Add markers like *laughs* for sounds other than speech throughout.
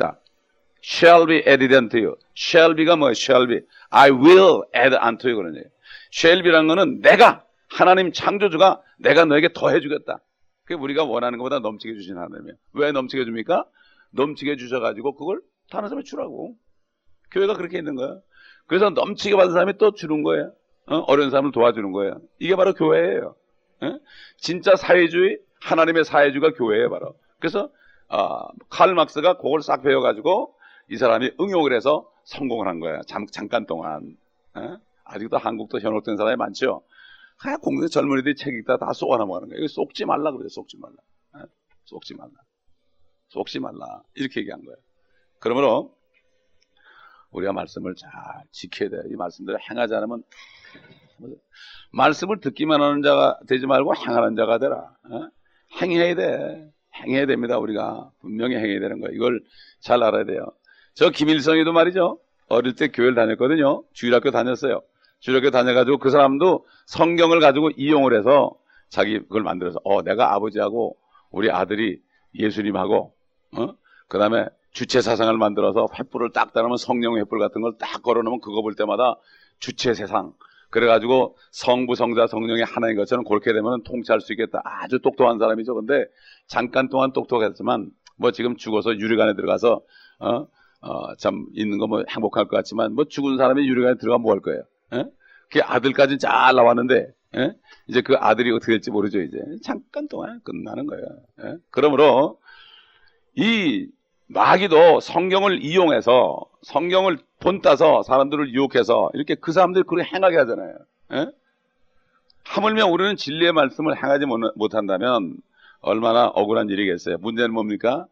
것이다. shall be added unto you. shall be가 뭐예요? shall be. I will add unto you 그런 얘기예요. shall be라는 거는 내가 하나님 창조주가 내가 너에게 더해 주겠다. 그게 우리가 원하는 것보다 넘치게 주신 하나님이에요. 왜 넘치게 줍니까? 넘치게 주셔가지고 그걸 다른 사람에 주라고. 교회가 그렇게 있는 거예요. 그래서 넘치게 받은 사람이 또 주는 거예요. 어? 려운 사람을 도와주는 거예요. 이게 바로 교회예요. 어? 진짜 사회주의, 하나님의 사회주의가 교회예요, 바로. 그래서 어, 칼 막스가 그걸 싹 배워가지고 이 사람이 응용을 해서 성공을 한 거예요. 잠, 깐 동안. 어? 아직도 한국도 현혹된 사람이 많죠. 하야 공대 젊은이들이 책 읽다 다 쏘아 넘어가는 거예요. 쏙지 말라 그래요. 쏙지 말라. 어? 쏙지 말라. 쏙지 말라. 이렇게 얘기한 거예요. 그러므로 우리가 말씀을 잘 지켜야 돼요. 이 말씀대로 행하지 않으면 말씀을 듣기만 하는 자가 되지 말고 행하는 자가 되라. 어? 행해야 돼. 행해야 됩니다. 우리가 분명히 행해야 되는 거예요. 이걸 잘 알아야 돼요. 저 김일성이도 말이죠. 어릴 때 교회를 다녔거든요. 주일학교 다녔어요. 주일학교 다녀가지고 그 사람도 성경을 가지고 이용을 해서 자기 그걸 만들어서 어 내가 아버지하고 우리 아들이 예수님하고 어? 그 다음에 주체 사상을 만들어서 횃불을 딱 따르면 성령 횃불 같은 걸 딱 걸어놓으면 그거 볼 때마다 주체 세상 그래가지고 성부 성자 성령이 하나인 것처럼 그렇게 되면 통치할 수 있겠다 아주 똑똑한 사람이죠 근데 잠깐 동안 똑똑했지만 뭐 지금 죽어서 유리관에 들어가서 어? 어, 참 있는 거 뭐 행복할 것 같지만 뭐 죽은 사람이 유리관에 들어가면 뭐할 거예요 예? 그 아들까지 잘 나왔는데 예? 이제 그 아들이 어떻게 될지 모르죠 이제 잠깐 동안 끝나는 거예요 예? 그러므로 이 마귀도 성경을 이용해서 성경을 본따서 사람들을 유혹해서 이렇게 그 사람들이 그렇게 행하게 하잖아요. 예? 하물며 우리는 진리의 말씀을 행하지 못한다면 얼마나 억울한 일이겠어요. 문제는 뭡니까?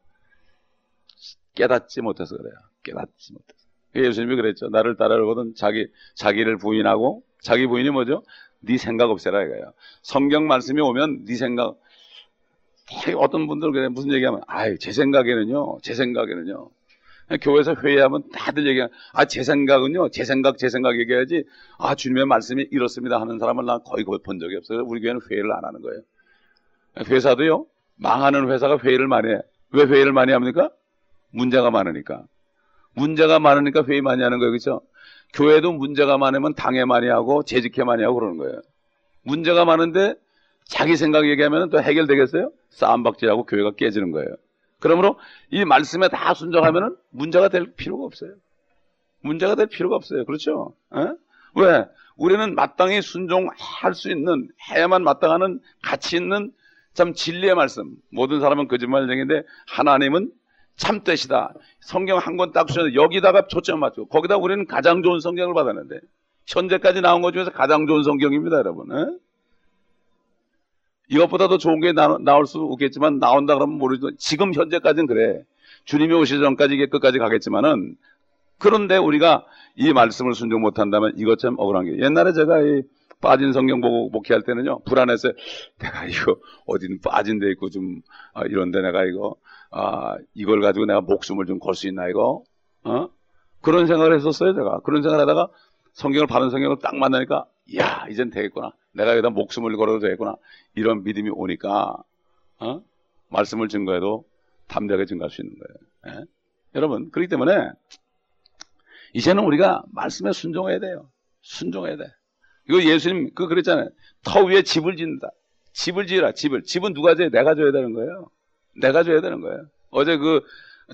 깨닫지 못해서 그래요. 깨닫지 못해서. 예수님이 그랬죠. 나를 따르거든 자기 자기를 부인하고 자기 부인이 뭐죠? 네 생각 없애라 이거예요. 성경 말씀이 오면 네 생각 어떤 분들 그래 무슨 얘기하면 아유 제 생각에는요 제 생각에는요. 교회에서 회의하면 다들 얘기하면 아제 생각은요 제 생각 제 생각 얘기해야지. 아 주님의 말씀이 이렇습니다 하는 사람을 난 거의 본 적이 없어요. 우리 교회는 회의를 안 하는 거예요. 회사도요 망하는 회사가 회의를 많이 해 왜 회의를 많이 합니까? 문제가 많으니까. 문제가 많으니까 회의 많이 하는 거예요. 그렇죠? 교회도 문제가 많으면 당해 많이 하고 재직해 많이 하고 그러는 거예요. 문제가 많은데 자기 생각 얘기하면 또 해결되겠어요? 싸움박질하고 교회가 깨지는 거예요. 그러므로 이 말씀에 다 순종하면 문제가 될 필요가 없어요. 문제가 될 필요가 없어요. 그렇죠? 에? 왜? 우리는 마땅히 순종할 수 있는, 해야만 마땅하는 가치 있는 참 진리의 말씀. 모든 사람은 거짓말쟁인데 하나님은 참뜻이다. 성경 한 권 딱 주셔서 여기다가 초점 맞추고 거기다 우리는 가장 좋은 성경을 받았는데 현재까지 나온 것 중에서 가장 좋은 성경입니다, 여러분. 에? 이것보다 도 좋은 게 나, 나올 수 없겠지만 나온다 그러면 모르죠. 지금 현재까지는 그래. 주님이 오시기 전까지 이게 끝까지 가겠지만은 그런데 우리가 이 말씀을 순종 못한다면 이것 참 억울한 게 옛날에 제가 이 빠진 성경 보고 목회할 때는요 불안해서 내가 이거 어디는 빠진 데 있고 좀 아, 이런데 내가 이거 아 이걸 가지고 내가 목숨을 좀 걸 수 있나 이거 어 그런 생각을 했었어요 제가 그런 생각을 하다가 성경을 바른 성경을 딱 만나니까 야 이젠 되겠구나 내가 여기다 목숨을 걸어도 되겠구나. 이런 믿음이 오니까 어? 말씀을 증거해도 담대하게 증거할 수 있는 거예요. 예? 여러분 그렇기 때문에 이제는 우리가 말씀에 순종해야 돼요. 순종해야 돼. 이거 예수님 그 그랬잖아요. 터 위에 집을 짓는다. 집을 지으라. 집을. 집은 누가 져야 내가 줘야 되는 거예요. 내가 줘야 되는 거예요. 어제 그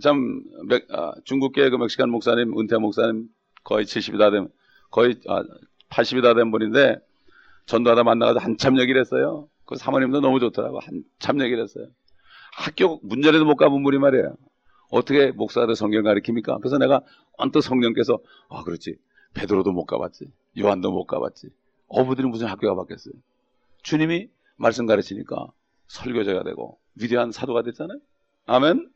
참 아, 중국계 그 멕시칸 목사님 은퇴 목사님 거의 70이 다된 거의 아, 80이 다 된 분인데 전도하다 만나가지고 한참 얘기를 했어요. 그 사모님도 너무 좋더라고. 한참 얘기를 했어요. 학교 문전에도 못 가본 분이 말이에요. 어떻게 목사들 성경 가르칩니까? 그래서 내가 언뜻 성령께서 아 그렇지 베드로도 못 가봤지 요한도 못 가봤지 어부들이 무슨 학교 가봤겠어요 주님이 말씀 가르치니까 설교자가 되고 위대한 사도가 됐잖아요 아멘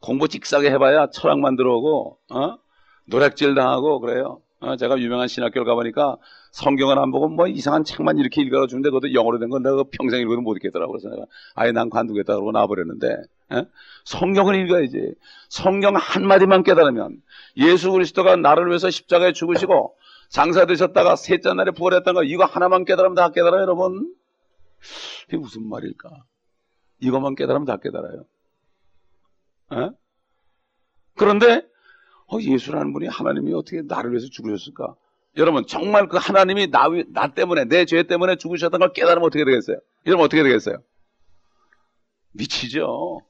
공부 직사게 해봐야 철학만 들어오고 어? 노략질 당하고 그래요 어, 제가 유명한 신학교를 가보니까 성경을 안 보고 뭐 이상한 책만 이렇게 읽어주는데 그것도 영어로 된 건 내가 평생 읽어도 못 읽겠더라고. 그래서 내가 아예 난 관두겠다 그러고 나와버렸는데 에? 예? 성경을 읽어야지. 성경 한마디만 깨달으면 예수 그리스도가 나를 위해서 십자가에 죽으시고 장사 되셨다가 셋째 날에 부활했다는 거 이거 하나만 깨달으면 다 깨달아요 여러분. 이게 무슨 말일까? 이것만 깨달으면 다 깨달아요. 에? 예? 그런데 어, 예수라는 분이 하나님이 어떻게 나를 위해서 죽으셨을까? 여러분 정말 그 하나님이 나, 나 때문에 내 죄 때문에 죽으셨던 걸 깨달으면 어떻게 되겠어요? 여러분 어떻게 되겠어요? 미치죠.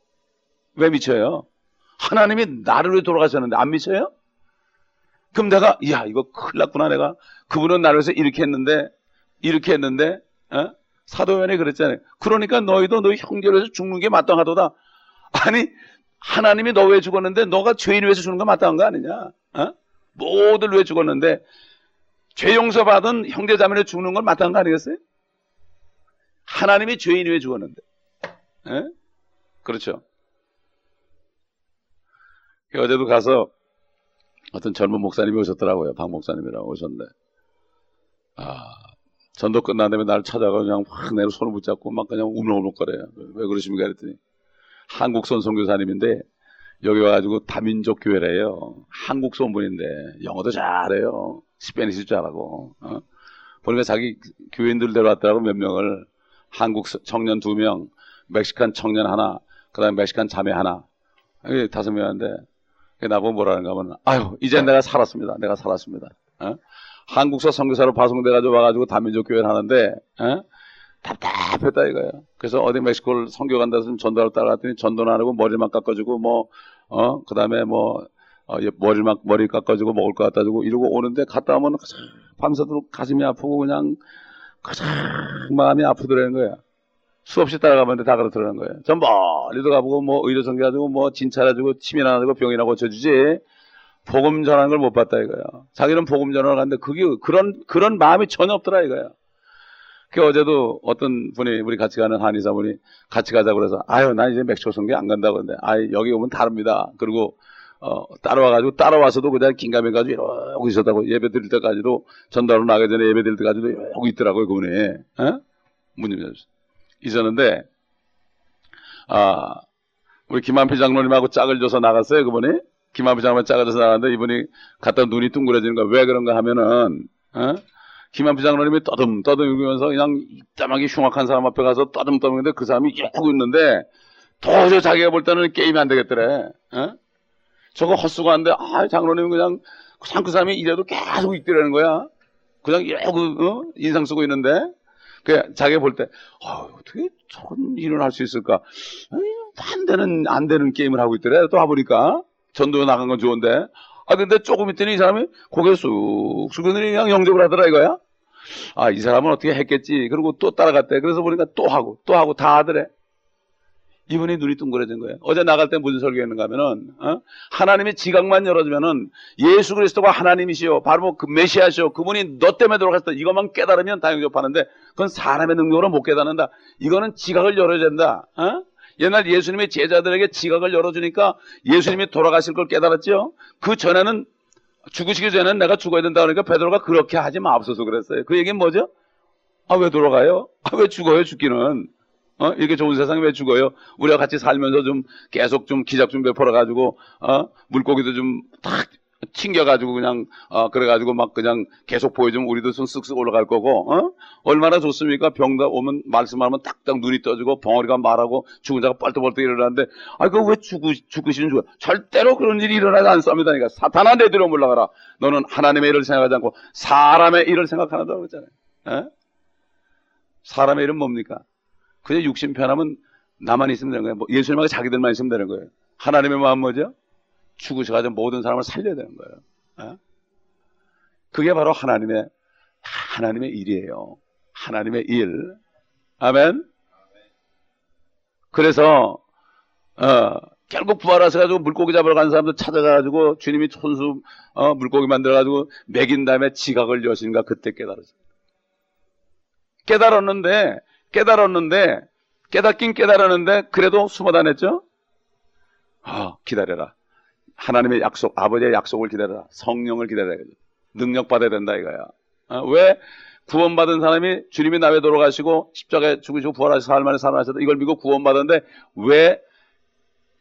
왜 미쳐요? 하나님이 나를 위해 돌아가셨는데 안 미쳐요? 그럼 내가 야 이거 큰일 났구나 내가 그분은 나를 위해서 이렇게 했는데 이렇게 했는데 어? 사도연이 그랬잖아요. 그러니까 너희도 너희 형제로서 죽는 게 마땅하도다. 아니 하나님이 너 왜 죽었는데 너가 죄인 위해서 죽는 거 마땅한 거 아니냐? 어? 모두를 위해 죽었는데 죄 용서받은 형제자매를 죽는 건 마땅한 거 아니겠어요? 하나님이 죄인 위해 죽었는데. 에? 그렇죠. 어제도 가서 어떤 젊은 목사님이 오셨더라고요. 박 목사님이라고 오셨는데. 아, 전도 끝난 다음에 날 찾아가 그냥 확 내로 손을 붙잡고 막 그냥 우물우물거려요. 왜 그러십니까? 그랬더니 한국선 선교사님인데 여기 와가지고 다민족 교회래요. 한국 선 분인데 영어도 잘해요. 스페니시 잘하고. 어? 보니까 자기 교인들 데려왔더라고 몇 명을 한국 청년 두 명, 멕시칸 청년 하나, 그다음에 멕시칸 자매 하나, 다섯 명인데 나보고 뭐라는가 하면 아유 이제 내가 살았습니다. 내가 살았습니다. 어? 한국서 선교사로 파송돼가지고 와가지고 다민족 교회를 하는데 어? 답답했다 이거예요. 그래서 어디 멕시코를 선교 간다 해서 전도를 따라갔더니 전도는 안 하고 머리만 깎아주고 뭐 어 그 다음에 뭐 어, 머리만 머리 깎아주고 먹을 거 갖다 주고 이러고 오는데 갔다 오면 밤새도록 가슴이 아프고 그냥 가장 마음이 아프더라는 거야. 수없이 따라가면 다 그렇더라는 거예요. 전 멀리도 가보고 뭐 의료 전개가지고 뭐 진찰해주고 치매나 하고 병이나 고쳐주지 복음 전하는 걸 못 봤다 이거야. 자기는 복음 전하러 갔는데 그게 그런 그런 마음이 전혀 없더라 이거야. 그 어제도 어떤 분이 우리 같이 가는 한의사 분이 같이 가자고 그래서 아유 난 이제 멕시코 선교 안 간다고 근데 아 여기 오면 다릅니다. 그리고 어, 따라와가지고 따라와서도 그냥 긴가민가지고 이러고 있었다고 예배 드릴 때까지도 전달로 나가기 전에 예배 드릴 때까지도 이러고 있더라고요 그분이 어? 문님 있었는데 아 우리 김한필 장로님하고 짝을 줘서 나갔어요 그분이 김한필 장로님 짝을 줘서 나갔는데 이분이 갖다 눈이 둥그러지는 거야 왜 그런가 하면은 어? 김한필 장로님이 떠듬 떠듬이면서 그냥 이따하게 흉악한 사람 앞에 가서 떠듬떠듬인데 그 사람이 이러고 있는데 도저히 자기가 볼 때는 게임이 안 되겠더래 어? 저거 헛수고 한데 아 장로님 그냥 그 사람이 이래도 계속 있더라는 거야 그냥 이러고 어? 인상 쓰고 있는데 그 자기가 볼 때, 어, 어떻게 저런 일을 할 수 있을까? 안 되는, 안 되는 게임을 하고 있더래. 또 와보니까. 전도 나간 건 좋은데. 아, 근데 조금 있더니 이 사람이 고개 쑥 숙여더니 그냥 영접을 하더라 이거야. 아, 이 사람은 어떻게 했겠지. 그리고 또 따라갔대. 그래서 보니까 또 하고, 또 하고 다 하더래. 이분이 눈이 둥그러진 거예요. 어제 나갈 때 무슨 설교했는가 하면은, 어? 하나님의 지각만 열어주면은 예수 그리스도가 하나님이시오. 바로 그 메시아시오. 그분이 너 때문에 돌아갔다. 이것만 깨달으면 다 영접하는데 그건 사람의 능력으로 못 깨닫는다. 이거는 지각을 열어야 된다. 어? 옛날 예수님의 제자들에게 지각을 열어주니까 예수님이 돌아가실 걸 깨달았죠. 그 전에는 죽으시기 전에는 내가 죽어야 된다 그러니까 베드로가 그렇게 하지 마옵소서 그랬어요. 그 얘기는 뭐죠? 아 왜 돌아가요? 아 왜 죽어요 죽기는? 어? 이렇게 좋은 세상에 왜 죽어요? 우리가 같이 살면서 좀 계속 좀 기적 좀 베풀어 가지고, 어? 물고기도 좀탁 튕겨가지고 그냥, 어, 그래가지고 막 그냥 계속 보여주면 우리도 좀 쓱쓱 올라갈 거고, 어? 얼마나 좋습니까? 병다 오면 말씀하면 딱딱 눈이 떠지고 벙어리가 말하고 죽은 자가 뻘떡뻘떡 일어나는데, 아, 그거 왜 죽으, 죽으시는 죽어요? 절대로 그런 일이 일어나지 않습니다. 그러니까 사탄아 내들어 물러가라. 너는 하나님의 일을 생각하지 않고 사람의 일을 생각하는다고 했잖아요. 에? 사람의 일은 뭡니까? 그냥 육신 편하면 나만 있으면 되는 거예요. 뭐 예수님하고 자기들만 있으면 되는 거예요. 하나님의 마음 뭐죠? 죽으셔가지고 모든 사람을 살려야 되는 거예요. 어? 그게 바로 하나님의 하나님의 일이에요. 하나님의 일. 아멘. 그래서 어, 결국 부활하셔 가지고 물고기 잡으러 간 사람들 찾아가 가지고 주님이 손수 어, 물고기 만들어 가지고 먹인 다음에 지각을 여신가 그때 깨달았어요. 깨달았는데 깨달았는데 깨닫긴 깨달았는데 그래도 숨어 다녔죠. 아, 기다려라. 하나님의 약속, 아버지의 약속을 기다려라. 성령을 기다려야 돼. 능력 받아야 된다 이거야. 아, 왜 구원받은 사람이 주님이 나에 돌아가시고 십자가에 죽으시고 부활하셔서 살만에 살아나셔도 이걸 믿고 구원받았는데 왜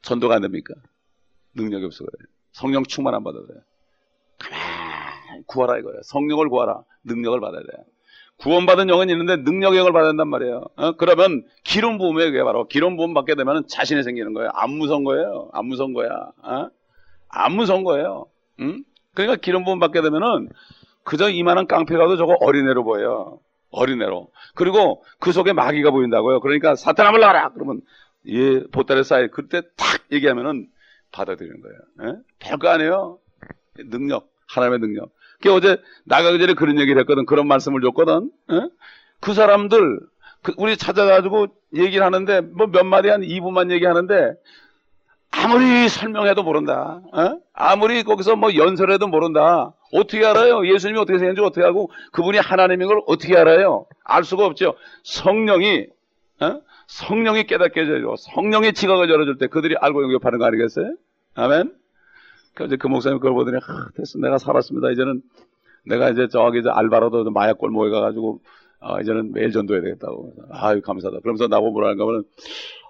전도가 안 됩니까? 능력이 없어 그래. 성령 충만 안 받아야 돼. 가만히 구하라 이거야. 성령을 구하라. 능력을 받아야 돼. 구원받은 영은 있는데 능력의 영을 받아야 된단 말이에요. 어? 그러면 기름 부음에 그게 바로 기름 부음 받게 되면 자신이 생기는 거예요. 안 무서운 거예요. 안 무서운 거야. 어? 안 무서운 거예요. 응? 그러니까 기름 부음 받게 되면은 그저 이만한 깡패가도 저거 어린애로 보여요. 어린애로. 그리고 그 속에 마귀가 보인다고요. 그러니까 사탄아 물러가라! 그러면 예, 보따리 쌓여. 그때 탁 얘기하면은 받아들이는 거예요. 예? 별거 아니에요. 능력. 하나님의 능력. 그 어제 나가기 전에 그런 얘기를 했거든. 그런 말씀을 줬거든. 예? 그 사람들, 그 우리 찾아가지고 얘기를 하는데 뭐 몇 마디 한 2분만 얘기하는데 아무리 설명해도 모른다. 어? 아무리 거기서 뭐 연설해도 모른다. 어떻게 알아요? 예수님이 어떻게 생겼는지 어떻게 알고 그분이 하나님인 걸 어떻게 알아요? 알 수가 없죠. 성령이 어? 성령이 깨닫게 해줘요. 성령의 지각을 열어줄 때 그들이 알고 영접하는 거 아니겠어요? 아멘. 그래서 그 목사님 그걸 보더니 아, 됐어 내가 살았습니다. 이제는 내가 이제 저기 이제 알바로도 마약 골목에 가가지고 아, 이제는 매일 전도해야 되겠다고. 아유 감사하다. 그러면서 나보고 뭐라 하는가 하면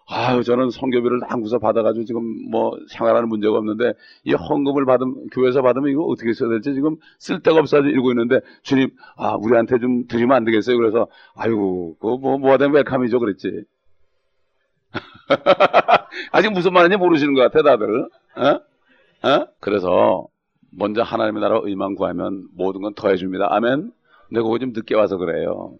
아유, 저는 성교비를 한구서 받아가지고 지금 뭐 생활하는 문제가 없는데 이 헌금을 받으면, 교회에서 받으면 이거 어떻게 써야 될지 지금 쓸데가 없어서 이러고 있는데 주님, 아, 우리한테 좀 드리면 안 되겠어요? 그래서 아이고, 그거 뭐, 되면 웰컴이죠. 그랬지. *laughs* 아직 무슨 말인지 모르시는 것 같아, 다들. 어? 어? 그래서 먼저 하나님의 나라 의만 구하면 모든 건 더해줍니다. 아멘? 근데 그거 좀 늦게 와서 그래요.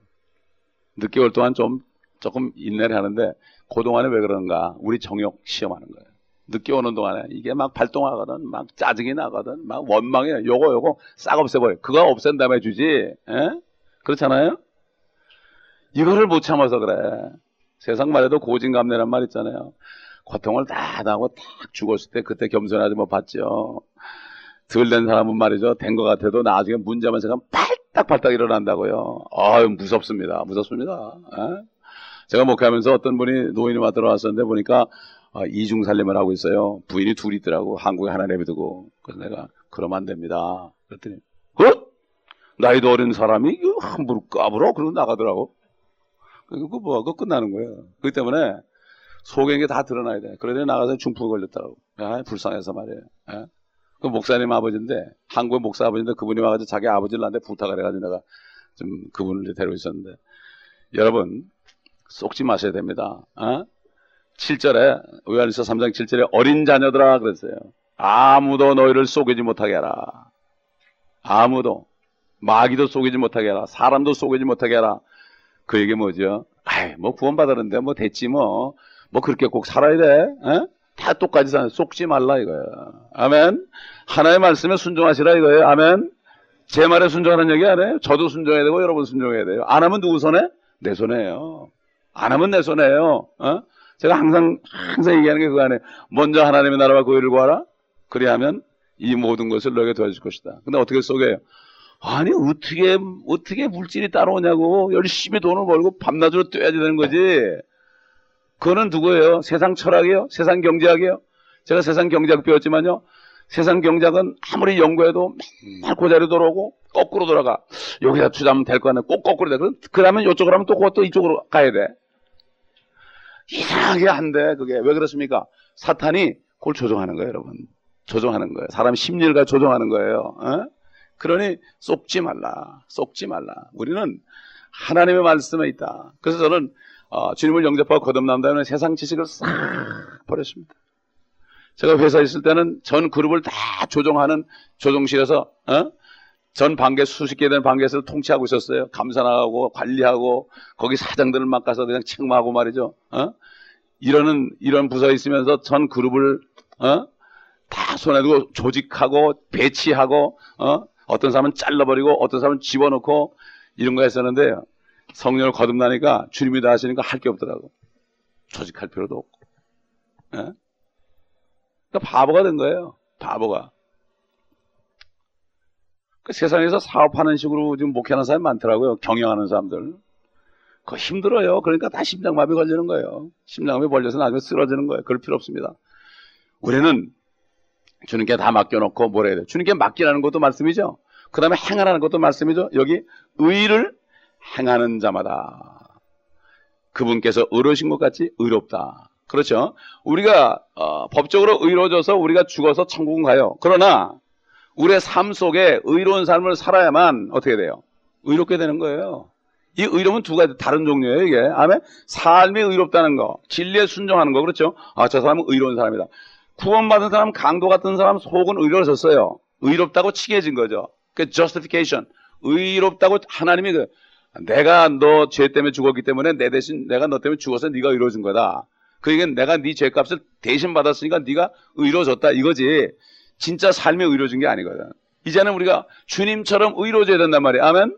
늦게 올 동안 좀 조금 인내를 하는데 그동안에 왜 그러는가? 우리 정욕 시험하는 거예요. 늦게 오는 동안에 이게 막 발동하거든, 막 짜증이 나거든, 막 원망이 요거 요거 싹 없애버려. 그거 없앤 다음에 주지. 에? 그렇잖아요? 이거를 못 참아서 그래. 세상 말해도 고진감래란 말 있잖아요. 고통을 다 당하고 딱 죽었을 때 그때 겸손하지 못 봤죠. 덜 된 사람은 말이죠. 된 것 같아도 나중에 문제만 생각하면 팔딱팔딱 일어난다고요. 아유 무섭습니다. 무섭습니다. 에? 제가 목회하면서 어떤 분이 노인이 와 들어왔었는데 보니까 아, 이중 살림을 하고 있어요. 부인이 둘이 있더라고. 한국에 하나 내비두고. 그래서 내가 그러면 안 됩니다. 그랬더니 어? 나이도 어린 사람이 함부로 까불어? 그러고 나가더라고. 그거 뭐, 그거 끝나는 거예요. 그렇기 때문에 속에 있는 게다 드러나야 돼. 그러더니 나가서 중풍 걸렸다고. 아, 불쌍해서 말이에요. 예? 그 목사님 아버지인데, 한국의 목사 아버지인데 그분이 와가지고 자기 아버지를 나한테 부탁을 해가지고 내가 좀 그분을 데리고 있었는데, 여러분, 쏙지 마셔야 됩니다. 어? 7절에, 요한일서 3장 7절에 어린 자녀들아 그랬어요. 아무도 너희를 속이지 못하게 하라. 아무도. 마귀도 속이지 못하게 하라. 사람도 속이지 못하게 하라. 그 얘기 뭐죠? 아이, 뭐 구원받았는데 뭐 됐지 뭐. 뭐 그렇게 꼭 살아야 돼. 에? 다 똑같이 사 속지 말라 이거야. 아멘. 하나의 말씀에 순종하시라 이거예요. 아멘. 제 말에 순종하는 얘기 아니에요. 저도 순종해야 되고 여러분 순종해야 돼요. 안 하면 누구 손에? 내 손에요. 안 하면 내 손에요. 어? 제가 항상 항상 얘기하는 게 그거 아니에요. 먼저 하나님의 나라와 그의를 구하라. 그리하면 이 모든 것을 너에게 도와줄 것이다. 근데 어떻게 속여요? 아니 어떻게 어떻게 물질이 따라오냐고 열심히 돈을 벌고 밤낮으로 뛰어야 되는 거지. 그거는 누구예요? 세상 철학이요? 세상 경제학이요? 제가 세상 경제학 배웠지만요. 세상 경제학은 아무리 연구해도 맨날 그 자리로 돌아오고 거꾸로 돌아가. 여기다 투자하면 될 거 아니야. 꼭 거꾸로 돼. 그러면 이쪽으로 하면 또 그것도 이쪽으로 가야 돼. 이상하게 안 돼. 그게 왜 그렇습니까? 사탄이 그걸 조종하는 거예요, 여러분. 조종하는 거예요. 사람 심리를 가 조종하는 거예요. 어? 그러니 쏙지 말라. 쏙지 말라. 우리는 하나님의 말씀에 있다. 그래서 저는 어, 주님을 영접하고 거듭난 다음에 세상 지식을 싹 버렸습니다. 제가 회사에 있을 때는 전 그룹을 다 조종하는 조종실에서 어? 전 반개 수십 개 된 반개에서 통치하고 있었어요. 감사하고 관리하고 거기 사장들을 맡아서 그냥 책망하고 말이죠. 어? 이러는 이런 부서에 있으면서 전 그룹을 어? 다 손에 두고 조직하고 배치하고 어? 어떤 사람은 잘라버리고 어떤 사람은 집어넣고 이런 거 했었는데 성령을 거듭나니까 주님이 다 하시니까 할 게 없더라고. 조직할 필요도 없고. 예? 그러니까 바보가 된 거예요. 바보가. 그 세상에서 사업하는 식으로 지금 목회하는 사람이 많더라고요. 경영하는 사람들. 그거 힘들어요. 그러니까 다 심장마비 걸리는 거예요. 심장마비 걸려서 나중에 쓰러지는 거예요. 그럴 필요 없습니다. 우리는 주님께 다 맡겨놓고 뭘 해야 돼요? 주님께 맡기라는 것도 말씀이죠. 그 다음에 행하라는 것도 말씀이죠. 여기 의를 행하는 자마다 그분께서 의로우신 것 같이 의롭다. 그렇죠? 우리가 어, 법적으로 의로워져서 우리가 죽어서 천국은 가요. 그러나 우리의 삶 속에 의로운 삶을 살아야만 어떻게 돼요? 의롭게 되는 거예요. 이 의로움은 두 가지 다른 종류예요, 이게. 아멘? 삶이 의롭다는 거, 진리에 순종하는 거, 그렇죠? 아, 저 사람은 의로운 사람이다. 구원받은 사람, 강도 같은 사람 속은 의로워졌어요. 의롭다고 칭해진 거죠. 그 justification. 의롭다고 하나님이 그 내가 너 죄 때문에 죽었기 때문에 내 대신 내가 너 때문에 죽어서 네가 의로워진 거다. 그러니까 내가 네 죄값을 대신 받았으니까 네가 의로워졌다 이거지. 진짜 삶이 의로워진 게 아니거든. 이제는 우리가 주님처럼 의로워져야 된단 말이에요. 아멘.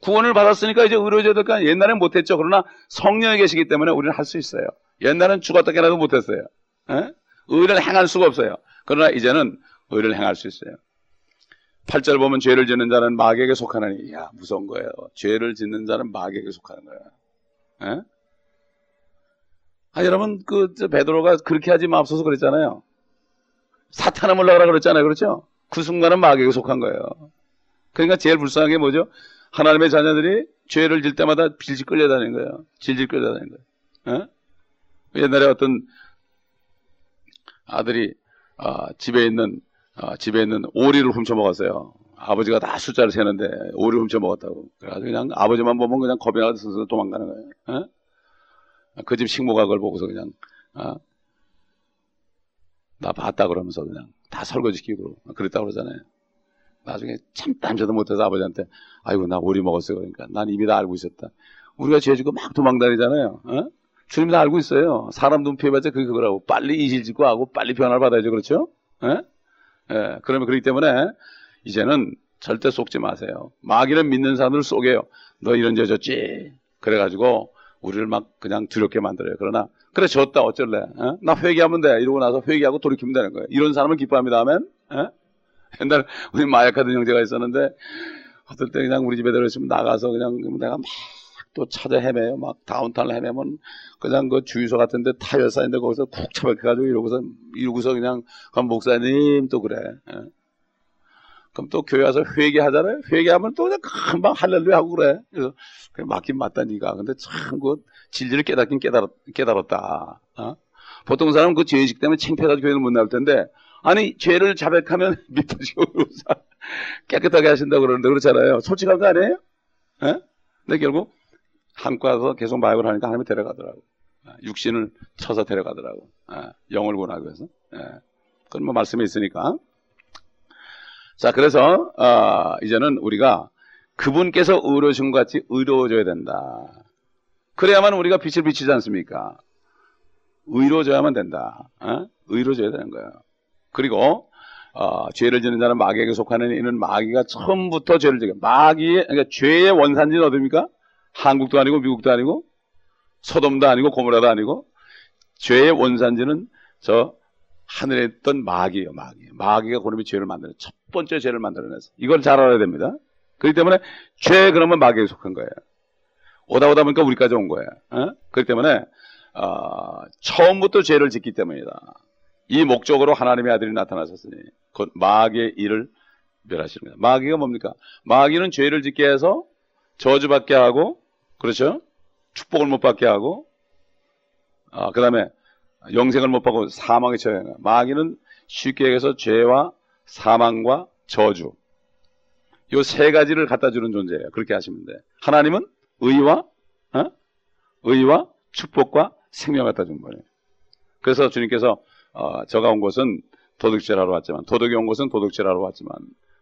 구원을 받았으니까 이제 의로워져야 될까? 옛날엔 못했죠. 그러나 성령이 계시기 때문에 우리는 할 수 있어요. 옛날엔 죽었다 깨나도 못했어요. 에? 의를 행할 수가 없어요. 그러나 이제는 의를 행할 수 있어요. 8절 보면 죄를 짓는 자는 마귀에게 속하느니 야 무서운 거예요. 죄를 짓는 자는 마귀에게 속하는 거예요. 에? 아 여러분 그 베드로가 그렇게 하지 마옵소서 그랬잖아요. 사탄을 몰라라 그랬잖아요. 그렇죠? 그 순간은 마귀에게 속한 거예요. 그러니까 제일 불쌍한 게 뭐죠? 하나님의 자녀들이 죄를 질 때마다 질질 끌려다니는 거예요. 질질 끌려다니는 거예요. 에? 옛날에 어떤 아들이 아, 집에 있는 아, 집에 있는 오리를 훔쳐 먹었어요. 아버지가 다 숫자를 세는데 오리를 훔쳐 먹었다고. 그래가지고 그냥 아버지만 보면 그냥 겁이 나서 도망가는 거예요. 그 집 식모가 그걸 보고서 그냥 어? 나 봤다 그러면서 그냥 다 설거지시키고 그랬다 그러잖아요. 나중에 참 딴저도 못해서 아버지한테 아이고 나 오리 먹었어요. 그러니까 난 이미 다 알고 있었다. 우리가 죄 짓고 막 도망다니잖아요. 어? 주님 다 알고 있어요. 사람 눈 피해봤자 그게 그거라고. 빨리 이실 짓고 하고 빨리 변화를 받아야죠. 그렇죠? 예? 예. 그러면 그렇기 때문에 이제는 절대 속지 마세요. 마귀는 믿는 사람들 속여요. 너 이런 죄 졌지? 그래가지고 우리를 막 그냥 두렵게 만들어요. 그러나 그래 졌다 어쩔래? 어? 나 회개하면 돼. 이러고 나서 회개하고 돌이키면 되는 거예요. 이런 사람은 기뻐합니다. 아멘. 예? 옛날 우리 마약하던 형제가 있었는데 어떨 때 그냥 우리 집에 들어있으면 나가서 그냥 내가 막 또 찾아 헤매요. 막 다운타운을 헤매면 그냥 그 주유소 같은데 타이어 쌓인데 거기서 쿡 처박혀가지고 이러고서 이러고서 그냥 그 목사님 또 그래. 예. 그럼 또 교회 와서 회개하잖아요. 회개하면 또 그냥 금방 할렐루야 하고 그래. 그래서 그냥 맞긴 맞다 니가. 근데 참 그 진리를 깨닫긴 깨달았, 깨달았다. 어? 보통 사람은 그 죄의식 때문에 창피해서 교회를 못 나올 텐데 아니 죄를 자백하면 *laughs* 믿으시고 깨끗하게 하신다고 그러는데 그렇잖아요. 솔직한 거 아니에요? 예? 근데 결국 한국 가서 계속 마약을 하니까 하나님이 데려가더라고. 육신을 쳐서 데려가더라고. 영을 구하기 위해서. 그건 뭐 말씀이 있으니까. 자, 그래서 어, 이제는 우리가 그분께서 의로우신 것 같이 의로워져야 된다. 그래야만 우리가 빛을 비치지 않습니까? 의로워져야만 된다. 어? 의로워져야 되는 거예요. 그리고 어, 죄를 지는 자는 마귀에게 속하는 이는 마귀가 처음부터 죄를 지게 마귀 그러니까 죄의 원산지는 어디입니까? 한국도 아니고 미국도 아니고 소돔도 아니고 고모라도 아니고 죄의 원산지는 저 하늘에 있던 마귀예요, 마귀. 마귀가 그놈이 죄를 만드는 첫 번째 죄를 만들어내서 이걸 잘 알아야 됩니다. 그렇기 때문에 죄 그러면 마귀에 속한 거예요. 오다 오다 보니까 우리까지 온 거예요. 어? 그렇기 때문에 어, 처음부터 죄를 짓기 때문이다. 이 목적으로 하나님의 아들이 나타나셨으니 곧 마귀의 일을 멸하시는 거예요. 마귀가 뭡니까? 마귀는 죄를 짓게 해서 저주받게 하고 그렇죠? 축복을 못 받게 하고 아, 그 다음에 영생을 못 받고 사망에 처해요. 마귀는 쉽게 얘기해서 죄와 사망과 저주 이세 가지를 갖다 주는 존재예요. 그렇게 하시면 돼. 하나님은 의와 어? 의와 축복과 생명 갖다 주는 거예요. 그래서 주님께서 어, 저가 온 곳은 도둑질하러 왔지만 도둑이 온 곳은 도둑질하러 왔지만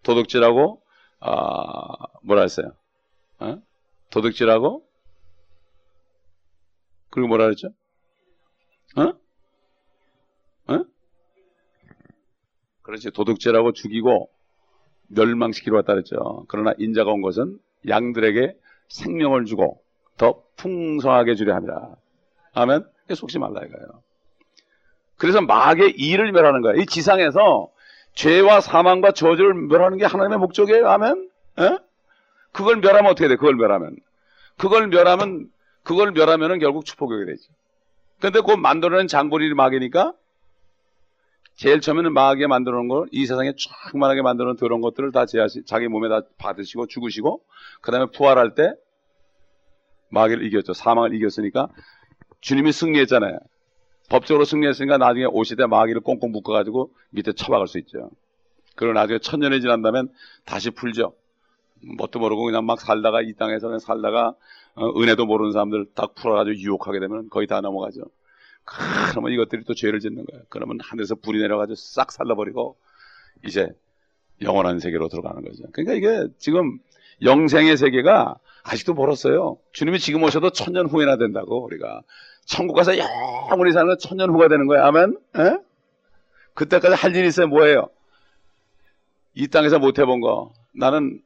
도둑질하고 아, 뭐라 했어요? 어? 도둑질하고 그리고 뭐라 그랬죠? 어? 어? 그렇지 도둑질하고 죽이고 멸망시키러 왔다 그랬죠. 그러나 인자가 온 것은 양들에게 생명을 주고 더 풍성하게 주려 합니다. 아멘. 속지 말라 이거예요. 그래서 마귀의 일을 멸하는 거예요. 이 지상에서 죄와 사망과 저주를 멸하는 게 하나님의 목적이에요. 아멘. 에? 그걸 멸하면 어떻게 돼? 그걸 멸하면 그걸 멸하면 그걸 멸하면은 결국 축복이 되죠. 근데 그 만들어낸 장보리 마귀니까 제일 처음에는 마귀에 만들어 놓은 걸 이 세상에 쫙만하게 만들어 놓은 더러운 것들을 다 제하시, 자기 몸에 다 받으시고 죽으시고 그 다음에 부활할 때 마귀를 이겼죠. 사망을 이겼으니까 주님이 승리했잖아요. 법적으로 승리했으니까 나중에 오시되 마귀를 꽁꽁 묶어가지고 밑에 처박을 수 있죠. 그리고 나중에 천년이 지난다면 다시 풀죠. 뭣도 모르고 그냥 막 살다가 이 땅에서 그냥 살다가 어, 은혜도 모르는 사람들 딱 풀어가지고 유혹하게 되면 거의 다 넘어가죠. 그러면 이것들이 또 죄를 짓는 거예요. 그러면 하늘에서 불이 내려가지고 싹 살라버리고 이제 영원한 세계로 들어가는 거죠. 그러니까 이게 지금 영생의 세계가 아직도 멀었어요. 주님이 지금 오셔도 천년 후에나 된다고 우리가 천국 가서 영원히 사는 건 천년 후가 되는 거예요. 아멘. 에? 그때까지 할 일이 있어요. 뭐예요? 이 땅에서 못 해본 거. 나는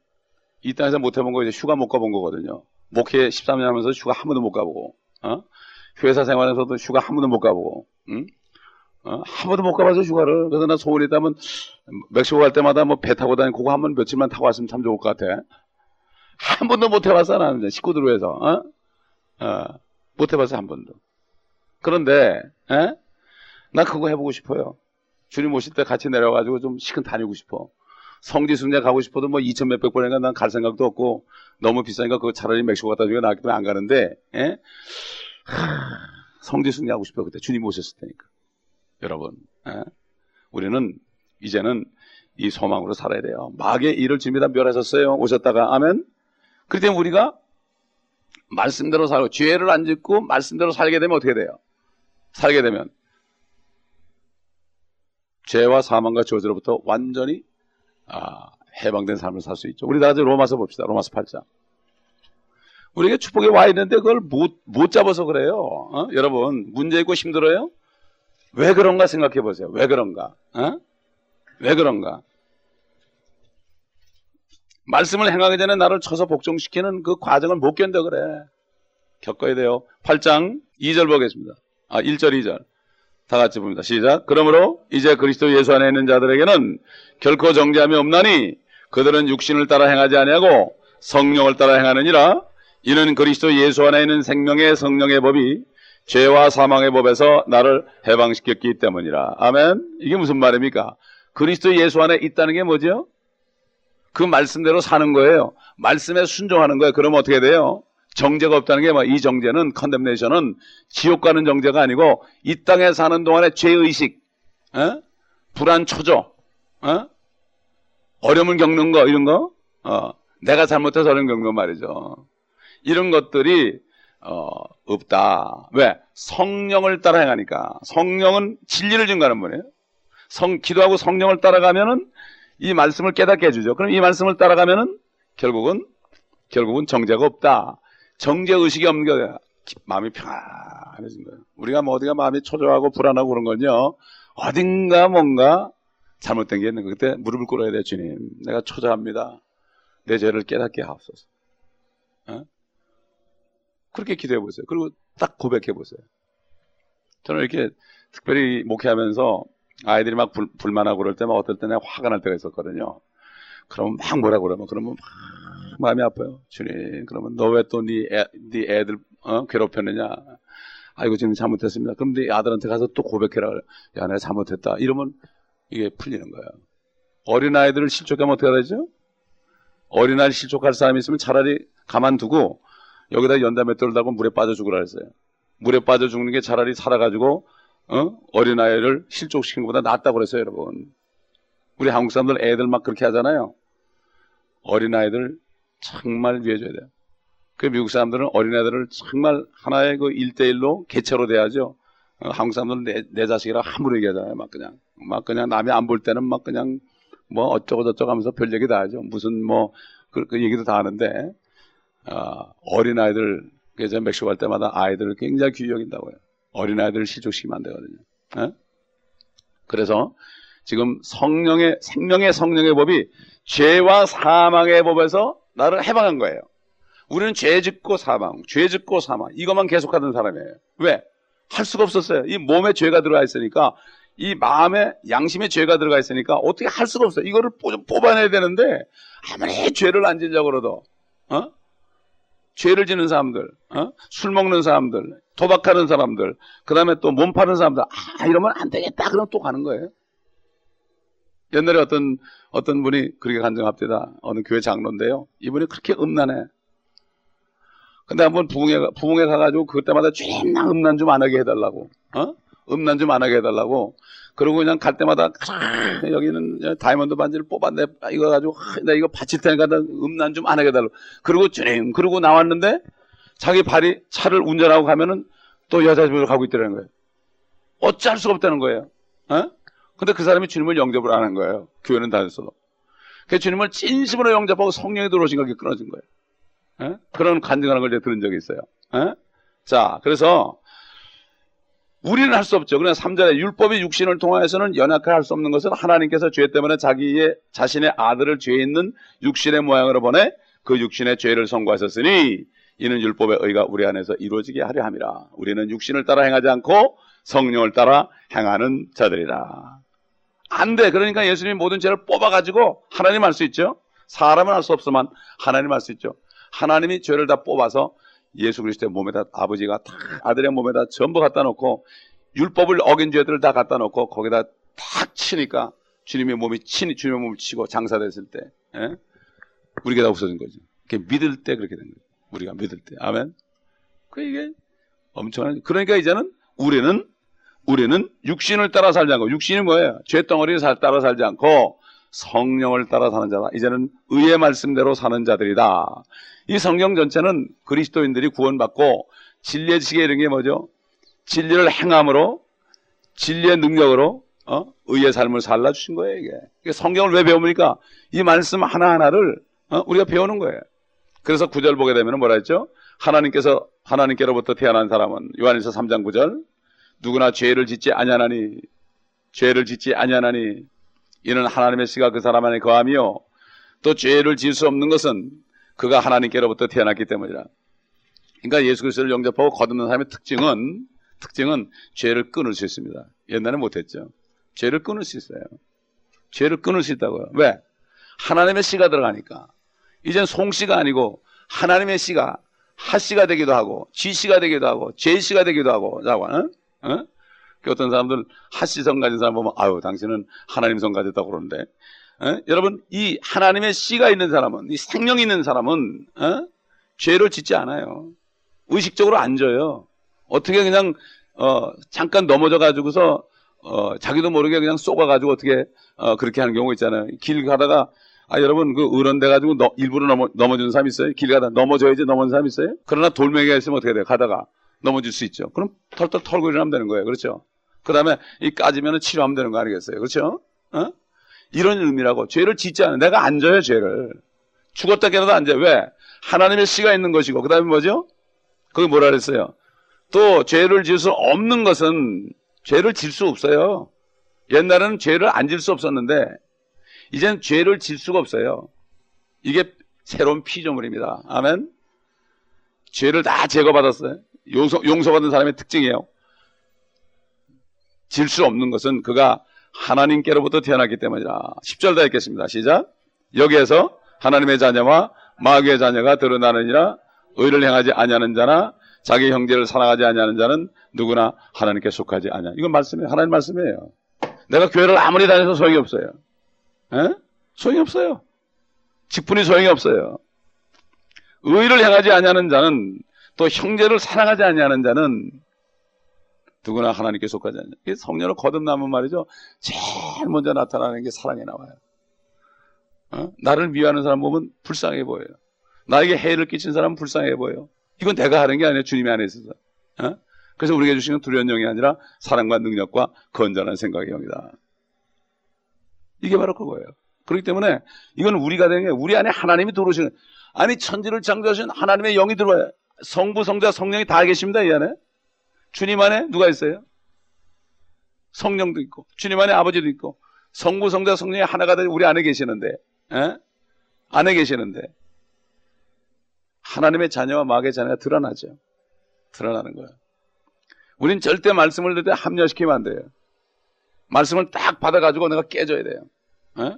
이 땅에서 못 해본 거 이제 휴가 못 가본 거거든요. 목회 13년 하면서 휴가 한 번도 못 가보고, 어? 회사 생활에서도 휴가 한 번도 못 가보고, 응? 어? 한 번도 못 가봐서 휴가를. 그래서 나 소원이 있다면 멕시코 갈 때마다 뭐 배 타고 다니고 그거 한 번 며칠만 타고 왔으면 참 좋을 것 같아. 한 번도 못 해봤어, 나는. 식구들 위해서, 어? 어, 못 해봤어, 한 번도. 그런데, 에? 나 그거 해보고 싶어요. 주님 오실 때 같이 내려가지고 좀 시큰 다니고 싶어. 성지 순례 가고 싶어도 뭐 2천 몇백 번인가 난 갈 생각도 없고 너무 비싸니까 그거 차라리 멕시코 갔다 주게 나기 때문에 안 가는데 에? 하, 성지 순례 하고 싶어 그때 주님 오셨을 테니까 여러분 에? 우리는 이제는 이 소망으로 살아야 돼요 마귀의 일을 주님이 다 멸하셨어요 오셨다가 아멘 때문에 우리가 말씀대로 살고 죄를 안 짓고 말씀대로 살게 되면 어떻게 돼요 살게 되면 죄와 사망과 저주로부터 완전히 아, 해방된 삶을 살 수 있죠. 우리 다 같이 로마서 봅시다. 로마서 8장. 우리에게 축복이 와 있는데 그걸 못, 못 잡아서 그래요. 어? 여러분, 문제 있고 힘들어요? 왜 그런가 생각해 보세요. 왜 그런가? 어? 왜 그런가? 말씀을 행하기 전에 나를 쳐서 복종시키는 그 과정을 못 견뎌 그래. 겪어야 돼요. 8장 2절 보겠습니다. 아, 1절, 2절. 다 같이 봅니다. 시작. 그러므로 이제 그리스도 예수 안에 있는 자들에게는 결코 정죄함이 없나니 그들은 육신을 따라 행하지 아니하고 성령을 따라 행하느니라. 이는 그리스도 예수 안에 있는 생명의 성령의 법이 죄와 사망의 법에서 나를 해방시켰기 때문이라. 아멘. 이게 무슨 말입니까? 그리스도 예수 안에 있다는 게 뭐죠? 그 말씀대로 사는 거예요. 말씀에 순종하는 거예요. 그럼 어떻게 돼요? 정죄가 없다는 게 뭐 이 정죄는 컨뎀네이션은 지옥 가는 정죄가 아니고 이 땅에 사는 동안에 죄의식, 어? 불안 초조, 어? 어려움을 겪는 거 이런 거, 어, 내가 잘못해서 어려움 겪는 거 말이죠. 이런 것들이 어, 없다. 왜? 성령을 따라 행하니까. 성령은 진리를 증가하는 분이에요. 성, 기도하고 성령을 따라가면은 이 말씀을 깨닫게 해주죠. 그럼 이 말씀을 따라가면은 결국은, 결국은 정죄가 없다. 정죄 의식이 없는 게 마음이 평안해진 거예요. 우리가 뭐 어디가 마음이 초조하고 불안하고 그런 건요. 어딘가 뭔가 잘못된 게 있는 거. 그때 무릎을 꿇어야 돼, 주님. 내가 초조합니다. 내 죄를 깨닫게 하옵소서. 어? 그렇게 기도해 보세요. 그리고 딱 고백해 보세요. 저는 이렇게 특별히 목회하면서 아이들이 막 불, 불만하고 그럴 때 막 어떨 때는 화가 날 때가 있었거든요. 그러면 막 뭐라 그러면 그러면 막 마음이 아파요. 주님, 그러면 너 왜 또네 애, 네 애들 어? 괴롭혔느냐? 아이고 지금 잘못했습니다. 그럼 네 아들한테 가서 또 고백해라. 야, 내가 잘못했다. 이러면 이게 풀리는 거예요. 어린 아이들을 실족하면 어떻게 되죠? 어린 아이 실족할 사람이 있으면 차라리 가만두고 여기다 연담에 떨다고 물에 빠져 죽으라 했어요. 물에 빠져 죽는 게 차라리 살아가지고 어? 어린 아이를 실족시키는 것보다 낫다고 그랬어요, 여러분. 우리 한국 사람들 애들 막 그렇게 하잖아요. 어린 아이들 정말 위해줘야 돼요. 그 미국 사람들은 어린애들을 정말 하나의 그 일대일로 개체로 대하죠. 어, 한국 사람들은 내, 내 자식이라 함부로 얘기하잖아요. 막 그냥. 막 그냥 남이 안 볼 때는 막 그냥 뭐 어쩌고 저쩌고 하면서 별 얘기 다 하죠. 무슨 뭐 그, 그 얘기도 다 하는데, 어, 어린 아이들, 그래서 멕시코 갈 때마다 아이들을 굉장히 귀히 여긴다고요. 어린 아이들을 실족시키면 안 되거든요. 에? 그래서 지금 성령의, 생명의 성령의 법이 죄와 사망의 법에서 나를 해방한 거예요. 우리는 죄 짓고 사망, 죄 짓고 사망 이것만 계속하던 사람이에요. 왜? 할 수가 없었어요. 이 몸에 죄가 들어가 있으니까 이 마음에 양심에 죄가 들어가 있으니까 어떻게 할 수가 없어요. 이거를 뽑아내야 되는데 아무리 죄를 안 지려고 그러도 어? 죄를 지는 사람들, 어? 술 먹는 사람들, 도박하는 사람들, 그 다음에 또 몸 파는 사람들, 아, 이러면 안 되겠다. 그럼 또 가는 거예요. 옛날에 어떤, 어떤 분이 그렇게 간증합니다. 어느 교회 장로인데요. 이분이 그렇게 음란해. 근데 한번 부흥회, 부흥회 가가지고 그때마다 죄나 음란 좀 안 하게 해달라고. 어? 음란 좀 안 하게 해달라고. 그러고 그냥 갈 때마다 여기는 다이아몬드 반지를 뽑았네. 이거 가지고 나 이거 바칠 테니까 음란 좀 안 하게 해달라고. 그리고 주님 그러고 나왔는데 자기 발이 차를 운전하고 가면은 또 여자 집으로 가고 있더라는 거예요. 어찌할 수가 없다는 거예요. 어? 근데 그 사람이 주님을 영접을 안 한 거예요. 교회는 다녔어도. 그 주님을 진심으로 영접하고 성령이 들어오신 것이 끊어진 거예요. 어? 그런 간증하는 걸 제가 들은 적이 있어요. 어? 자, 그래서 우리는 할 수 없죠. 그러나 3절에 율법의 육신을 통하여서는 연약할 수 없는 것은 하나님께서 죄 때문에 자기의 자신의 아들을 죄 있는 육신의 모양으로 보내 그 육신의 죄를 선고하셨으니 이는 율법의 의가 우리 안에서 이루어지게 하려 함이라. 우리는 육신을 따라 행하지 않고 성령을 따라 행하는 자들이라. 안 돼. 그러니까 예수님이 모든 죄를 뽑아가지고 하나님 할수 있죠. 사람은 할수 없지만 하나님 할수 있죠. 하나님이 죄를 다 뽑아서 예수 그리스도의 몸에다 아버지가 다 아들의 몸에다 전부 갖다 놓고 율법을 어긴 죄들을 다 갖다 놓고 거기다 탁 치니까 주님의 몸이 친히 주님의 몸을 치고 장사됐을 때 예? 우리가 다 없어진 거죠. 그게 믿을 때 그렇게 된 거예요. 우리가 믿을 때 아멘. 그 이게 엄청난 그러니까 이제는 우리는 우리는 육신을 따라 살지 않고 육신이 뭐예요? 죄 덩어리를 따라 살지 않고 성령을 따라 사는 자다. 이제는 의의 말씀대로 사는 자들이다. 이 성경 전체는 그리스도인들이 구원받고 진리의 지식에 이런 게 뭐죠? 진리를 행함으로 진리의 능력으로 어? 의의 삶을 살라 주신 거예요 이게. 성경을 왜 배웁니까? 이 말씀 하나 하나를 어? 우리가 배우는 거예요. 그래서 구절 보게 되면 뭐라 했죠? 하나님께서 하나님께로부터 태어난 사람은 요한일서 3장 9절 누구나 죄를 짓지 아니하나니 죄를 짓지 아니하나니 이는 하나님의 씨가 그 사람 안에 거하며 또 죄를 지을 수 없는 것은 그가 하나님께로부터 태어났기 때문이라. 그러니까 예수 그리스도를 영접하고 거듭난 사람의 특징은 특징은 죄를 끊을 수 있습니다. 옛날에 못했죠. 죄를 끊을 수 있어요. 죄를 끊을 수 있다고요. 왜? 하나님의 씨가 들어가니까. 이젠 송씨가 아니고 하나님의 씨가 하씨가 되기도 하고 쥐씨가 되기도 하고 죄씨가 되기도 하고 자고 어? 어? 그 어떤 사람들 하씨성 가진 사람 보면 아유 당신은 하나님 성 가졌다고 그러는데 어? 여러분 이 하나님의 씨가 있는 사람은 이 생명 있는 사람은 어? 죄를 짓지 않아요. 의식적으로 안 져요. 어떻게 그냥 어, 잠깐 넘어져 가지고서 어, 자기도 모르게 그냥 쏘가 가지고 어떻게 어, 그렇게 하는 경우 있잖아요. 길 가다가 아 여러분 그 의론돼 가지고 너, 일부러 넘어 넘어지는 사람 있어요? 길 가다 넘어져야지 넘어지는 사람 있어요? 그러나 돌멩이가 있으면 어떻게 돼요? 가다가 넘어질 수 있죠. 그럼 털털 털고 일어나면 되는 거예요. 그렇죠? 그 다음에 이 까지면 치료하면 되는 거 아니겠어요? 그렇죠? 어? 이런 의미라고 죄를 짓지 않아요. 내가 안 져요 죄를. 죽었다 깨어나도 안 져요. 왜? 하나님의 씨가 있는 것이고 그 다음에 뭐죠? 거기 뭐라 그랬어요? 또 죄를 지을 수 없는 것은 죄를 질 수 없어요. 옛날에는 죄를 안 질 수 없었는데 이젠 죄를 질 수가 없어요. 이게 새로운 피조물입니다. 아멘. 죄를 다 제거받았어요. 용서, 용서받은 사람의 특징이에요. 질 수 없는 것은 그가 하나님께로부터 태어났기 때문이라. 10절 다 읽겠습니다. 시작. 여기에서 하나님의 자녀와 마귀의 자녀가 드러나느니라 의를 행하지 아니하는 자나 자기 형제를 사랑하지 아니하는 자는 누구나 하나님께 속하지 아니하. 이건 말씀이에요. 하나님 말씀이에요. 내가 교회를 아무리 다녀서 소용이 없어요. 에? 소용이 없어요. 직분이 소용이 없어요. 의를 행하지 아니하는 자는 또 형제를 사랑하지 아니하는 자는 누구나 하나님께 속하지 않냐. 성령을 거듭나면 말이죠. 제일 먼저 나타나는 게 사랑이 나와요. 어? 나를 미워하는 사람 보면 불쌍해 보여요. 나에게 해를 끼친 사람은 불쌍해 보여요. 이건 내가 하는 게 아니라 주님이 안에 있어서. 어? 그래서 우리에게 주시는 두려운 영이 아니라 사랑과 능력과 건전한 생각의 영이다. 이게 바로 그거예요. 그렇기 때문에 이건 우리가 되는 게 우리 안에 하나님이 들어오시는 아니 천지를 창조하신 하나님의 영이 들어와요. 성부, 성자, 성령이 다 계십니다. 이 안에. 주님 안에 누가 있어요? 성령도 있고 주님 안에 아버지도 있고 성부, 성자, 성령이 하나가 되 우리 안에 계시는데 에? 안에 계시는데 하나님의 자녀와 마귀의 자녀가 드러나죠. 드러나는 거예요. 우린 절대 말씀을 듣때 합리화시키면 안 돼요. 말씀을 딱 받아가지고 내가 깨져야 돼요. 어?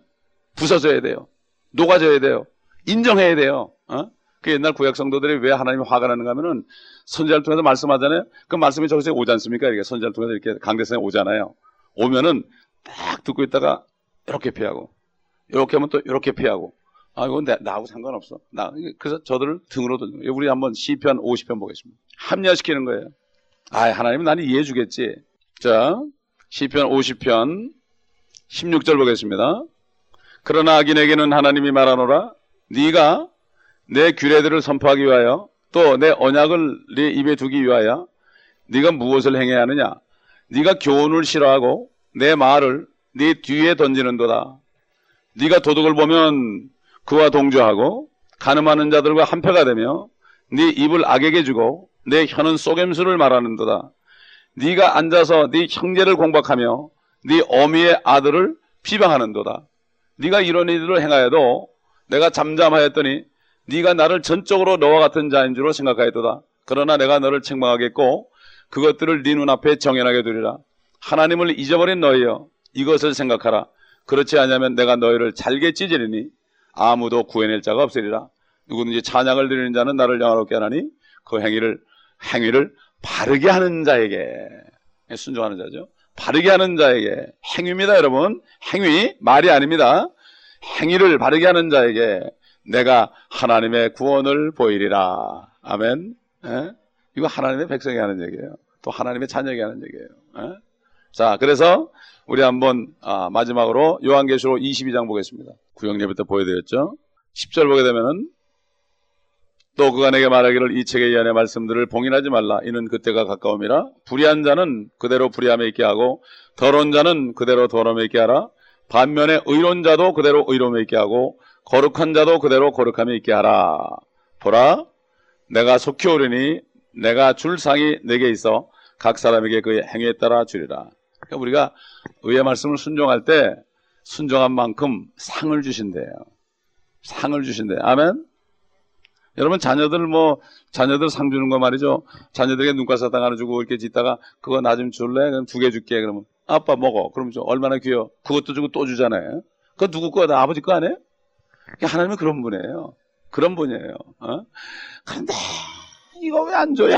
부서져야 돼요. 녹아져야 돼요. 인정해야 돼요. 어? 그 옛날 구약 성도들이 왜 하나님이 화가 나는가 하면은 선지자를 통해서 말씀하잖아요. 그 말씀이 저기서 오지 않습니까? 이렇게 선지자를 통해서 이렇게 강대상에 오잖아요. 오면은 딱 듣고 있다가 이렇게 피하고 이렇게 하면 또 이렇게 피하고 아, 이건 나, 나하고 상관없어. 나, 그래서 저들을 등으로 돌리는 거예요. 우리 한번 시편 50편 보겠습니다. 합리화시키는 거예요. 아, 하나님 은 나는 이해해 주겠지. 자, 시편 50편 16절 보겠습니다. 그러나 악인에게는 하나님이 말하노라 네가 내 규례들을 선포하기 위하여 또 내 언약을 네 입에 두기 위하여 네가 무엇을 행해야 하느냐 네가 교훈을 싫어하고 내 말을 네 뒤에 던지는도다. 네가 도둑을 보면 그와 동조하고 가늠하는 자들과 한패가 되며 네 입을 악에게 주고 내 혀는 쏘겜수를 말하는도다. 네가 앉아서 네 형제를 공박하며 네 어미의 아들을 비방하는도다. 네가 이런 일들을 행하여도 내가 잠잠하였더니 네가 나를 전적으로 너와 같은 자인 줄로 생각하였도다. 그러나 내가 너를 책망하겠고 그것들을 네 눈앞에 정연하게 두리라. 하나님을 잊어버린 너희여 이것을 생각하라. 그렇지 않으면 내가 너희를 잘게 찢으리니 아무도 구해낼 자가 없으리라. 누구든지 찬양을 드리는 자는 나를 영화롭게 하나니 그 행위를 행위를 바르게 하는 자에게 순종하는 자죠. 바르게 하는 자에게 행위입니다, 여러분. 행위 말이 아닙니다. 행위를 바르게 하는 자에게 내가 하나님의 구원을 보이리라. 아멘. 에? 이거 하나님의 백성이 하는 얘기예요. 또 하나님의 자녀에게 하는 얘기예요. 에? 자, 그래서 우리 한번 아, 마지막으로 요한계시록 22장 보겠습니다. 구역례부터 보여드렸죠. 10절 보게 되면은 또 그가 내게 말하기를 이 책의 이 안의 말씀들을 봉인하지 말라. 이는 그때가 가까움이라. 불의한 자는 그대로 불의함에 있게 하고 더러운 자는 그대로 더러움에 있게 하라. 반면에 의로운 자도 그대로 의로움에 있게 하고 거룩한 자도 그대로 거룩함에 있게 하라. 보라, 내가 속히 오르니 내가 줄 상이 내게 있어 각 사람에게 그의 행위에 따라 주리라. 그러니까 우리가 의의 말씀을 순종할 때 순종한 만큼 상을 주신대요. 상을 주신대요. 아멘. 여러분 자녀들 뭐 자녀들 상 주는 거 말이죠. 자녀들에게 눈가 사탕 하나 주고 이렇게 짓다가 그거 나 좀 줄래? 그럼 두 개 줄게. 그러면 아빠 먹어. 그럼 좀 얼마나 귀여워. 그것도 주고 또 주잖아요. 그거 누구 거야? 나 아버지 거 아니에요? 하나님은 그런 분이에요. 그런 분이에요. 어? 그런데 이거 왜 안 줘요?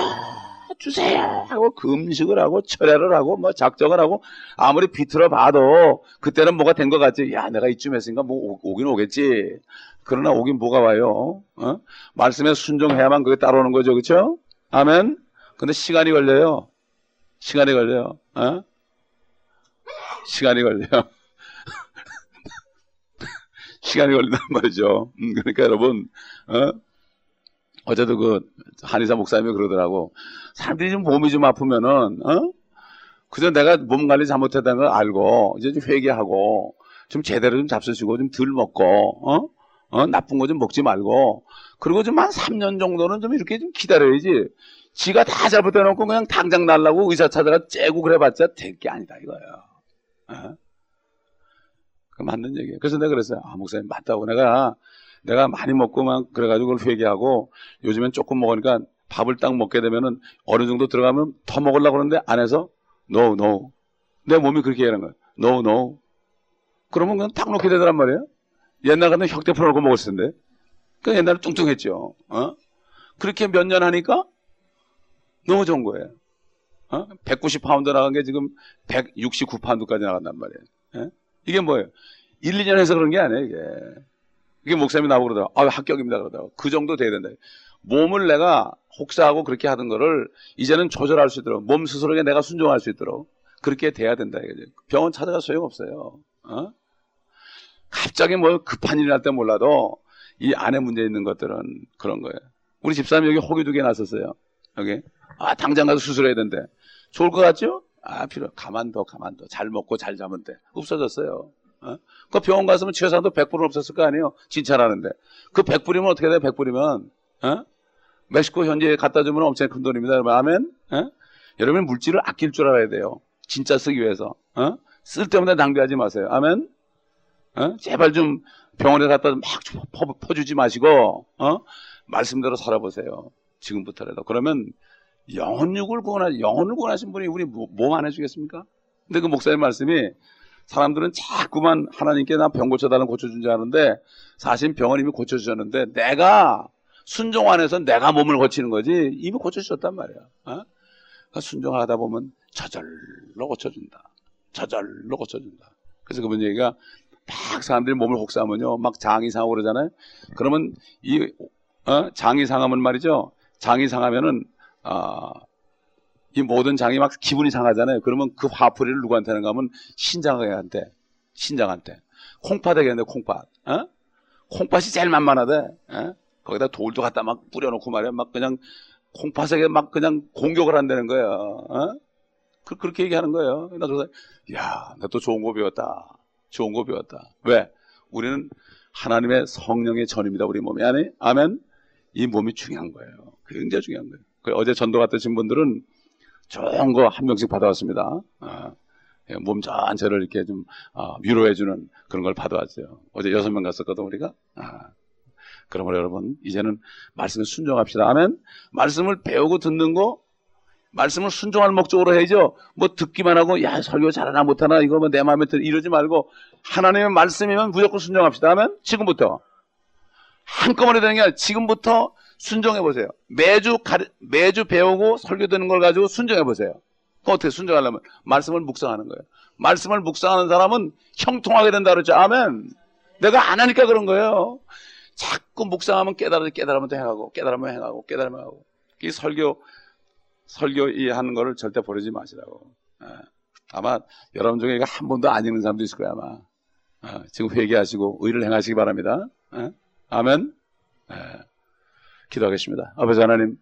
주세요 하고 금식을 하고 철회를 하고 뭐 작정을 하고 아무리 비틀어 봐도 그때는 뭐가 된 것 같지 야 내가 이쯤 했으니까 뭐 오, 긴 오겠지 그러나 오긴 뭐가 와요 어? 말씀에 순종해야만 그게 따라오는 거죠 그렇죠 아멘 근데 시간이 걸려요 시간이 걸려요 어? 시간이 걸려요 시간이 걸린단 *laughs* 말이죠 음, 그러니까 여러분 어? 어제도 그 한의사 목사님이 그러더라고. 사람들이 좀 몸이 좀 아프면은 어? 그저 내가 몸 관리 잘못했다는 걸 알고 이제 좀 회개하고 좀 제대로 좀 잡수시고 좀 덜 먹고 어? 어? 나쁜 거 좀 먹지 말고 그리고 좀 한 3년 정도는 좀 이렇게 좀 기다려야지. 지가 다 잘못해놓고 그냥 당장 날라고 의사 찾아가 째고 그래봤자 될 게 아니다 이거예요. 어? 그 맞는 얘기예요. 그래서 내가 그랬어요. 아 목사님 맞다고 내가 내가 많이 먹고만 그래가지고 회개하고 요즘엔 조금 먹으니까 밥을 딱 먹게 되면은 어느 정도 들어가면 더 먹으려고 그러는데 안에서 no, no. 내 몸이 그렇게 하는 거야. no, no. 그러면 그냥 탁 놓게 되더란 말이에요. 옛날 같은 혁대 풀어놓고 먹었을 텐데. 그 옛날에 뚱뚱했죠. 어? 그렇게 몇 년 하니까 너무 좋은 거예요. 어? 190파운드 나간 게 지금 169파운드까지 나간단 말이에요. 예? 이게 뭐예요? 1, 2년 해서 그런 게 아니에요, 이게. 이게 목사님이 나보고 그러더라고. 아, 합격입니다. 그러더라고. 그 정도 돼야 된다. 몸을 내가 혹사하고 그렇게 하던 거를 이제는 조절할 수 있도록 몸 스스로에게 내가 순종할 수 있도록 그렇게 돼야 된다. 이거지. 병원 찾아가 소용없어요. 어? 갑자기 뭐 급한 일이 날 때 몰라도 이 안에 문제 있는 것들은 그런 거예요. 우리 집사님 여기 호기 두개 났었어요. 여기. 아, 당장 가서 수술해야 된대. 좋을 것 같죠? 아, 필요. 가만둬, 가만둬. 잘 먹고 잘 자면 돼. 없어졌어요. 어? 그 병원 갔으면 치료상도 100불은 없었을 거 아니에요? 진찰하는데. 그 100불이면 어떻게 돼? 100불이면. 어? 멕시코 현지에 갖다 주면 엄청 큰 돈입니다. 여러분. 아멘? 어? 여러분 물질을 아낄 줄 알아야 돼요. 진짜 쓰기 위해서. 어? 쓸데없는 낭비하지 마세요. 아멘? 어? 제발 좀 병원에 갖다 막 퍼, 퍼주지 마시고, 어? 말씀대로 살아보세요. 지금부터라도. 그러면 영혼육을 구원하, 영혼을 구원하신 분이 우리 뭐, 뭐안 해주겠습니까? 근데 그 목사님 말씀이 사람들은 자꾸만 하나님께 나 병 고쳐달라는 고쳐준 줄 아는데 사실 병은 이미 고쳐주셨는데 내가 순종 안에서 내가 몸을 고치는 거지 이미 고쳐주셨단 말이야. 어? 그러니까 순종하다 보면 저절로 고쳐준다. 저절로 고쳐준다. 그래서 그분 얘기가 막 사람들이 몸을 혹사하면요 막 장이 상하고 그러잖아요. 그러면 이 어? 장이 상하면 말이죠. 장이 상하면은 어, 이 모든 장이 막 기분이 상하잖아요. 그러면 그 화풀이를 누구한테 하는가 하면 신장한테, 신장한테. 콩팥에게 하는데 콩팥. 어? 콩팥이 제일 만만하대. 어? 거기다 돌도 갖다 막 뿌려놓고 말이야. 막 그냥 콩팥에게 막 그냥 공격을 한다는 거야. 어? 그, 그렇게 얘기하는 거예요. 나도 야, 나 또 좋은 거 배웠다. 좋은 거 배웠다. 왜? 우리는 하나님의 성령의 전입니다. 우리 몸이 아니 아멘. 이 몸이 중요한 거예요. 굉장히 중요한 거예요. 그 어제 전도 갔다 오신 분들은 좋은 거 한 명씩 받아왔습니다. 아, 예, 몸 전체를 이렇게 좀 아, 위로해주는 그런 걸 받아왔어요. 어제 여섯 명 갔었거든 우리가. 아, 그러므로 여러분 이제는 말씀에 순종합시다. 아멘. 말씀을 배우고 듣는 거 말씀을 순종할 목적으로 해야죠. 뭐 듣기만 하고 야 설교 잘하나 못하나 이거 뭐 내 마음에 들 이러지 말고 하나님의 말씀이면 무조건 순종합시다. 하면 지금부터 한꺼번에 되는 게 아니라 지금부터 순종해 보세요. 매주 가르, 매주 배우고 설교 듣는 걸 가지고 순종해 보세요. 어떻게 순종하려면 말씀을 묵상하는 거예요. 말씀을 묵상하는 사람은 형통하게 된다 그랬죠. 아멘. 내가 안 하니까 그런 거예요. 자꾸 묵상하면 깨달아 깨달으면 또 행하고 깨달으면 행하고 깨달으면 하고 이 설교 설교 이 하는 거를 절대 버리지 마시라고. 예. 아마 여러분 중에 한 번도 안 읽는 사람도 있을 거야 아마. 어, 지금 회개하시고 의를 행하시기 바랍니다. 예? 아멘. 예. 기도하겠습니다. 아버지 하나님,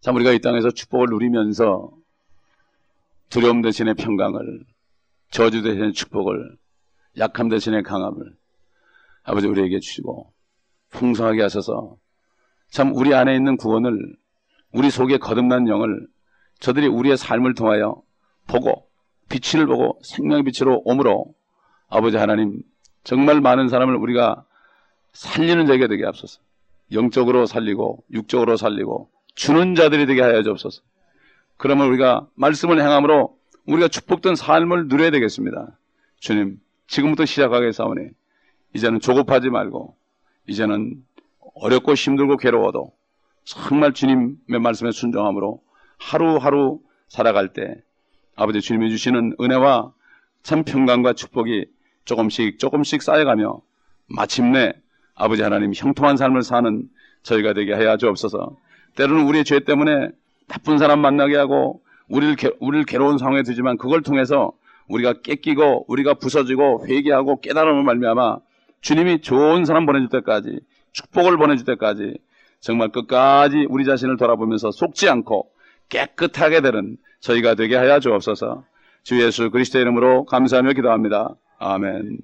참 우리가 이 땅에서 축복을 누리면서 두려움 대신에 평강을, 저주 대신에 축복을, 약함 대신에 강함을 아버지 우리에게 주시고 풍성하게 하셔서 참 우리 안에 있는 구원을 우리 속에 거듭난 영을 저들이 우리의 삶을 통하여 보고 빛을 보고 생명의 빛으로 오므로 아버지 하나님 정말 많은 사람을 우리가 살리는 자가 되게 앞서서 영적으로 살리고 육적으로 살리고 주는 자들이 되게 하여 주옵소서. 그러면 우리가 말씀을 행함으로 우리가 축복된 삶을 누려야 되겠습니다. 주님, 지금부터 시작하겠사오니 이제는 조급하지 말고 이제는 어렵고 힘들고 괴로워도 정말 주님의 말씀에 순종함으로 하루하루 살아갈 때 아버지 주님이 주시는 은혜와 참 평강과 축복이 조금씩 조금씩 쌓여가며 마침내 아버지 하나님 형통한 삶을 사는 저희가 되게 하여 주옵소서. 때로는 우리의 죄 때문에 나쁜 사람 만나게 하고 우리를 개, 우리를 괴로운 상황에 두지만 그걸 통해서 우리가 깨끼고 우리가 부서지고 회개하고 깨달음을 말미암아 주님이 좋은 사람 보내줄 때까지 축복을 보내줄 때까지 정말 끝까지 우리 자신을 돌아보면서 속지 않고 깨끗하게 되는 저희가 되게 하여 주옵소서. 주 예수 그리스도의 이름으로 감사하며 기도합니다. 아멘.